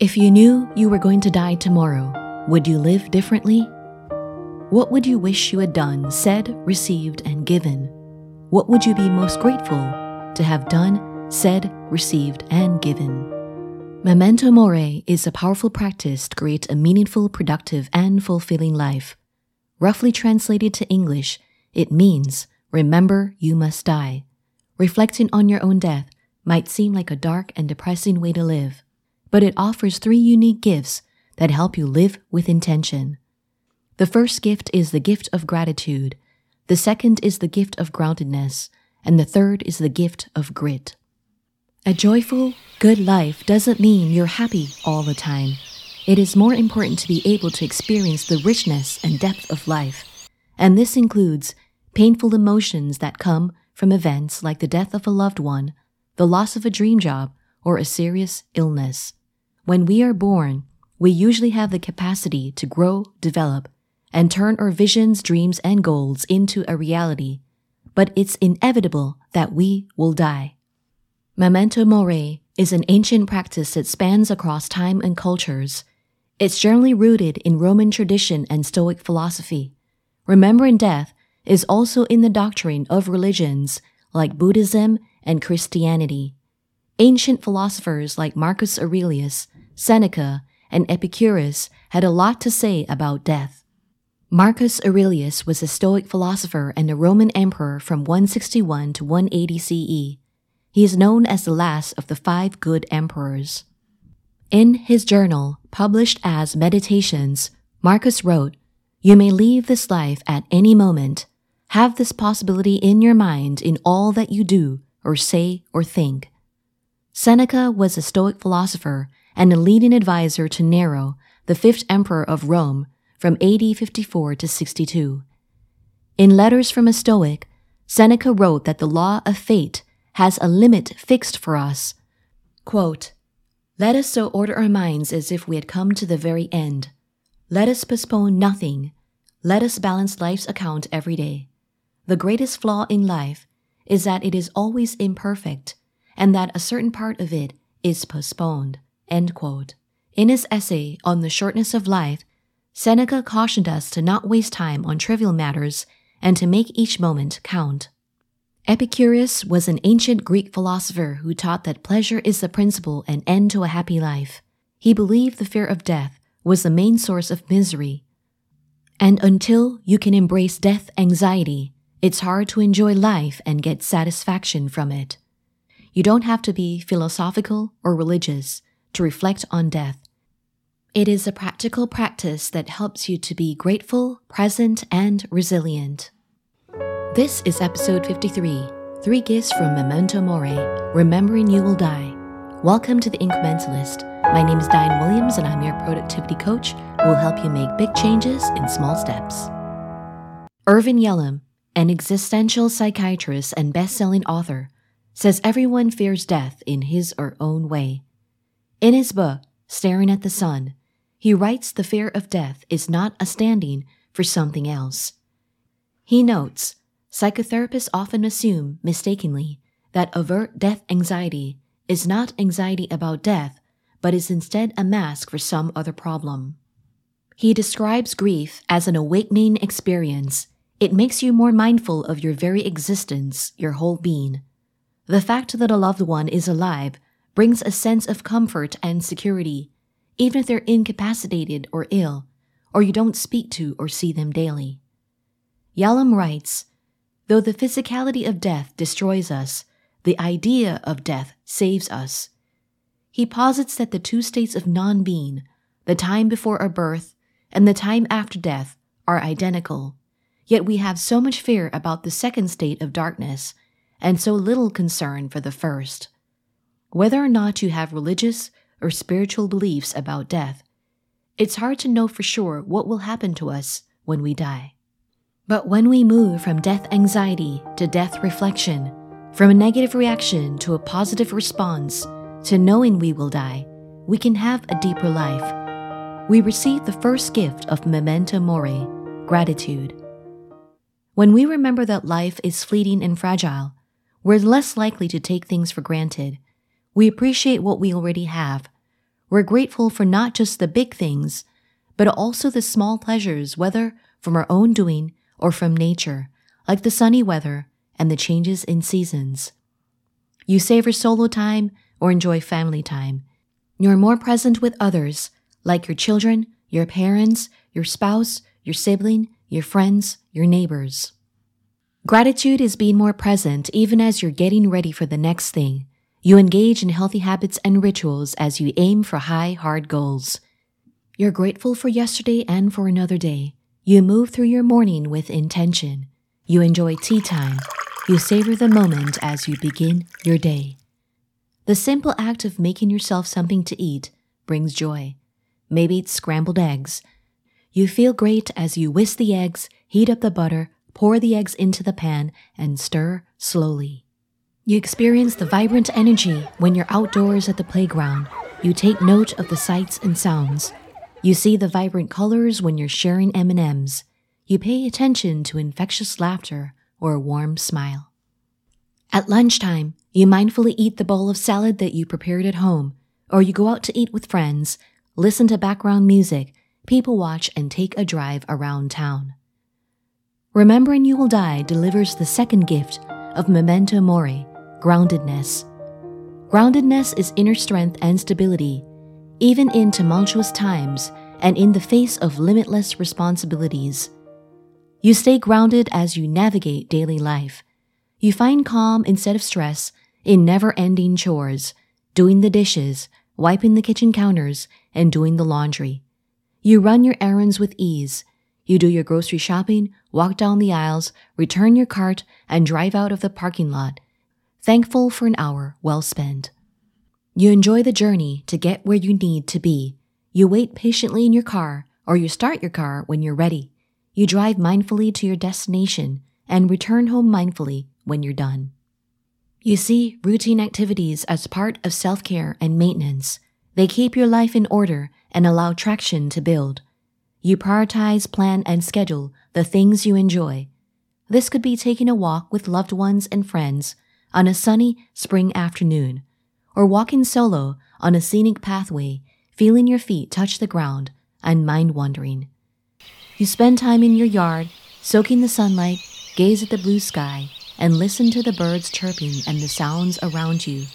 If you knew you were going to die tomorrow, would you live differently? What would you wish you had done, said, received, and given? What would you be most grateful to have done, said, received, and given? Memento Mori is a powerful practice to create a meaningful, productive, and fulfilling life. Roughly translated to English, it means remember you must die. Reflecting on your own death might seem like a dark and depressing way to live, but it offers three unique gifts that help you live with intention. The first gift is the gift of gratitude, the second is the gift of groundedness, and the third is the gift of grit. A joyful, good life doesn't mean you're happy all the time. It is more important to be able to experience the richness and depth of life. And this includes painful emotions that come from events like the death of a loved one, the loss of a dream job, or a serious illness. When we are born, we usually have the capacity to grow, develop, and turn our visions, dreams, and goals into a reality. But it's inevitable that we will die. Memento Mori is an ancient practice that spans across time and cultures. It's generally rooted in Roman tradition and Stoic philosophy. Remembering death is also in the doctrine of religions like Buddhism and Christianity. Ancient philosophers like Marcus Aurelius, Seneca, and Epicurus had a lot to say about death. Marcus Aurelius was a Stoic philosopher and a Roman emperor from 161 to 180 CE. He is known as the last of the five good emperors. In his journal, published as Meditations, Marcus wrote, You may leave this life at any moment. Have this possibility in your mind in all that you do, or say, or think. Seneca was a Stoic philosopher and a leading advisor to Nero, the fifth emperor of Rome, from AD 54 to 62. In Letters from a Stoic, Seneca wrote that the law of fate has a limit fixed for us. Quote, Let us so order our minds as if we had come to the very end. Let us postpone nothing. Let us balance life's account every day. The greatest flaw in life is that it is always imperfect and that a certain part of it is postponed. In his essay on the shortness of life, Seneca cautioned us to not waste time on trivial matters and to make each moment count. Epicurus was an ancient Greek philosopher who taught that pleasure is the principle and end to a happy life. He believed the fear of death was the main source of misery. And until you can embrace death anxiety, it's hard to enjoy life and get satisfaction from it. You don't have to be philosophical or religious to reflect on death. It is a practical practice that helps you to be grateful, present, and resilient. This is episode 53 Three Gifts from Memento Mori Remembering You Will Die. Welcome to The Incrementalist. My name is Dyan Williams, and I'm your productivity coach who will help you make big changes in small steps. Irvin Yalom, an existential psychiatrist and best selling author, says everyone fears death in his or own way. In his book, Staring at the Sun, he writes the fear of death is not a standing for something else. He notes Psychotherapists often assume, mistakenly, that overt death anxiety is not anxiety about death, but is instead a mask for some other problem. He describes grief as an awakening experience. It makes you more mindful of your very existence, your whole being. The fact that a loved one is alive brings a sense of comfort and security, even if they're incapacitated or ill, or you don't speak to or see them daily. Yalom writes, Though the physicality of death destroys us, the idea of death saves us. He posits that the two states of non being, the time before our birth and the time after death, are identical, yet we have so much fear about the second state of darkness and so little concern for the first. Whether or not you have religious or spiritual beliefs about death, it's hard to know for sure what will happen to us when we die. But when we move from death anxiety to death reflection, from a negative reaction to a positive response, to knowing we will die, we can have a deeper life. We receive the first gift of memento mori, gratitude. When we remember that life is fleeting and fragile, we're less likely to take things for granted. We appreciate what we already have. we're grateful for not just the big things, but also the small pleasures, whether from our own doing or from nature, like the sunny weather and the changes in seasons. You savor solo time or enjoy family time. You're more present with others, like your children, your parents, your spouse, your sibling, your friends, your neighbors. Gratitude is being more present even as you're getting ready for the next thing. You engage in healthy habits and rituals as you aim for high, hard goals. You're grateful for yesterday and for another day. You move through your morning with intention. You enjoy tea time. You savor the moment as you begin your day. The simple act of making yourself something to eat brings joy. Maybe it's scrambled eggs. You feel great as you whisk the eggs, heat up the butter, pour the eggs into the pan, and stir slowly. You experience the vibrant energy when you're outdoors at the playground. You take note of the sights and sounds. You see the vibrant colors when you're sharing M&Ms. You pay attention to infectious laughter or a warm smile. At lunchtime, you mindfully eat the bowl of salad that you prepared at home, or you go out to eat with friends, listen to background music, people watch, and take a drive around town. Remembering you will die delivers the second gift of memento mori, groundedness. Groundedness is inner strength and stability even in tumultuous times and in the face of limitless responsibilities. You stay grounded as you navigate daily life. You find calm instead of stress in never ending chores, doing the dishes, wiping the kitchen counters, and doing the laundry. You run your errands with ease. You do your grocery shopping, walk down the aisles, return your cart, and drive out of the parking lot, thankful for an hour well spent. You enjoy the journey to get where you need to be. You wait patiently in your car, or you start your car when you're ready. You drive mindfully to your destination and return home mindfully when you're done. You see routine activities as part of self care and maintenance. They keep your life in order and allow traction to build. You prioritize, plan, and schedule the things you enjoy. This could be taking a walk with loved ones and friends on a sunny spring afternoon or walking solo on a scenic pathway, feeling your feet touch the ground and mind wandering. You spend time in your yard, soaking the sunlight, gaze at the blue sky, and listen to the birds chirping and the sounds around you.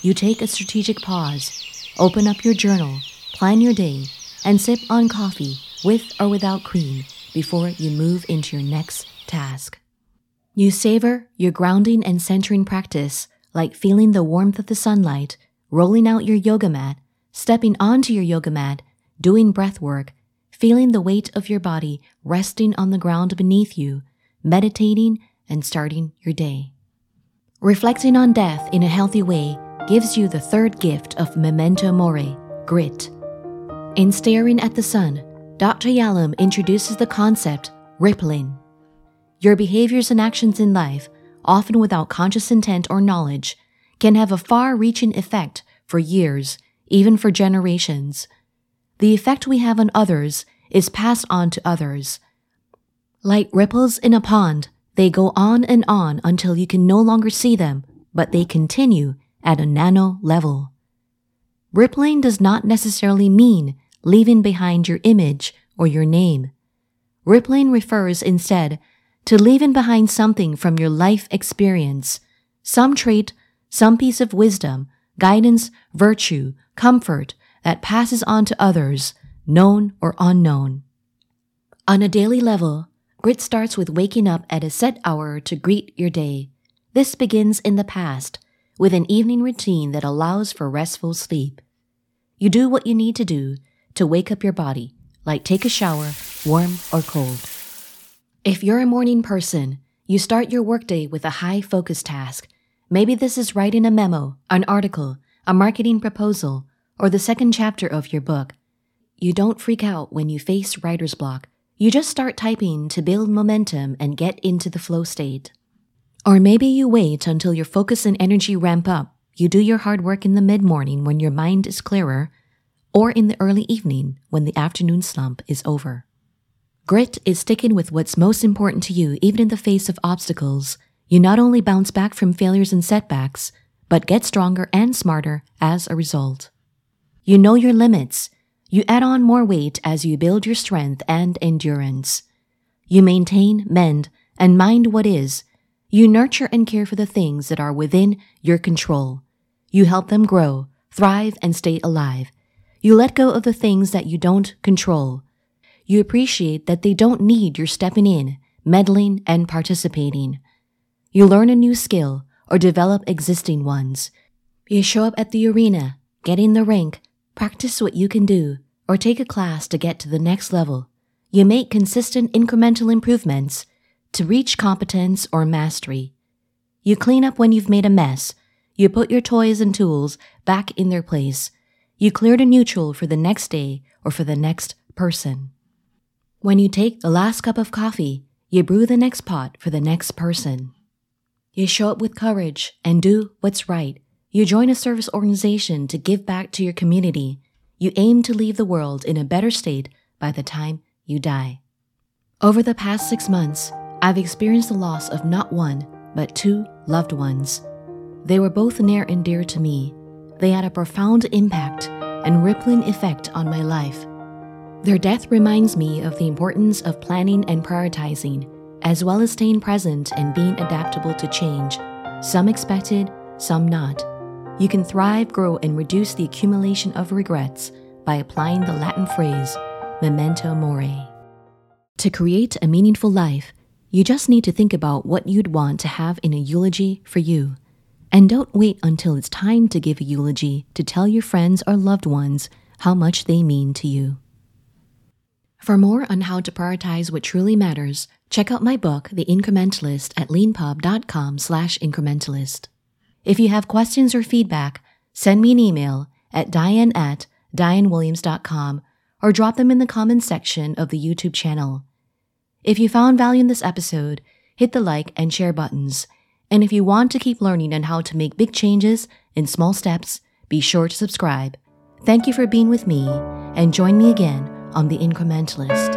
You take a strategic pause, open up your journal, plan your day, and sip on coffee with or without cream before you move into your next task. You savor your grounding and centering practice like feeling the warmth of the sunlight, rolling out your yoga mat, stepping onto your yoga mat, doing breath work, feeling the weight of your body resting on the ground beneath you, meditating, and starting your day. Reflecting on death in a healthy way gives you the third gift of memento mori, grit. In Staring at the Sun, Dr. Yalom introduces the concept rippling. Your behaviors and actions in life often without conscious intent or knowledge, can have a far reaching effect for years, even for generations. The effect we have on others is passed on to others. Like ripples in a pond, they go on and on until you can no longer see them, but they continue at a nano level. Rippling does not necessarily mean leaving behind your image or your name. Rippling refers instead to leaving behind something from your life experience, some trait, some piece of wisdom, guidance, virtue, comfort that passes on to others, known or unknown. On a daily level, grit starts with waking up at a set hour to greet your day. This begins in the past, with an evening routine that allows for restful sleep. You do what you need to do to wake up your body, like take a shower, warm or cold. If you're a morning person, you start your workday with a high focus task. Maybe this is writing a memo, an article, a marketing proposal, or the second chapter of your book. You don't freak out when you face writer's block. You just start typing to build momentum and get into the flow state. Or maybe you wait until your focus and energy ramp up. You do your hard work in the mid morning when your mind is clearer, or in the early evening when the afternoon slump is over. Grit is sticking with what's most important to you even in the face of obstacles. You not only bounce back from failures and setbacks, but get stronger and smarter as a result. You know your limits. You add on more weight as you build your strength and endurance. You maintain, mend, and mind what is. You nurture and care for the things that are within your control. You help them grow, thrive, and stay alive. You let go of the things that you don't control. You appreciate that they don't need your stepping in, meddling, and participating. You learn a new skill or develop existing ones. You show up at the arena, get in the rink, practice what you can do, or take a class to get to the next level. You make consistent incremental improvements to reach competence or mastery. You clean up when you've made a mess. You put your toys and tools back in their place you cleared a neutral for the next day or for the next person. When you take the last cup of coffee, you brew the next pot for the next person. You show up with courage and do what's right. You join a service organization to give back to your community. You aim to leave the world in a better state by the time you die. Over the past six months, I've experienced the loss of not one, but two loved ones. They were both near and dear to me, they had a profound impact and rippling effect on my life. Their death reminds me of the importance of planning and prioritizing, as well as staying present and being adaptable to change, some expected, some not. You can thrive, grow, and reduce the accumulation of regrets by applying the Latin phrase, memento mori. To create a meaningful life, you just need to think about what you'd want to have in a eulogy for you. And don't wait until it's time to give a eulogy to tell your friends or loved ones how much they mean to you. For more on how to prioritize what truly matters, check out my book, The Incrementalist, at leanpub.com slash incrementalist. If you have questions or feedback, send me an email at dyan at dyanwilliams.com or drop them in the comments section of the YouTube channel. If you found value in this episode, hit the like and share buttons and if you want to keep learning on how to make big changes in small steps, be sure to subscribe. Thank you for being with me, and join me again on The Incrementalist.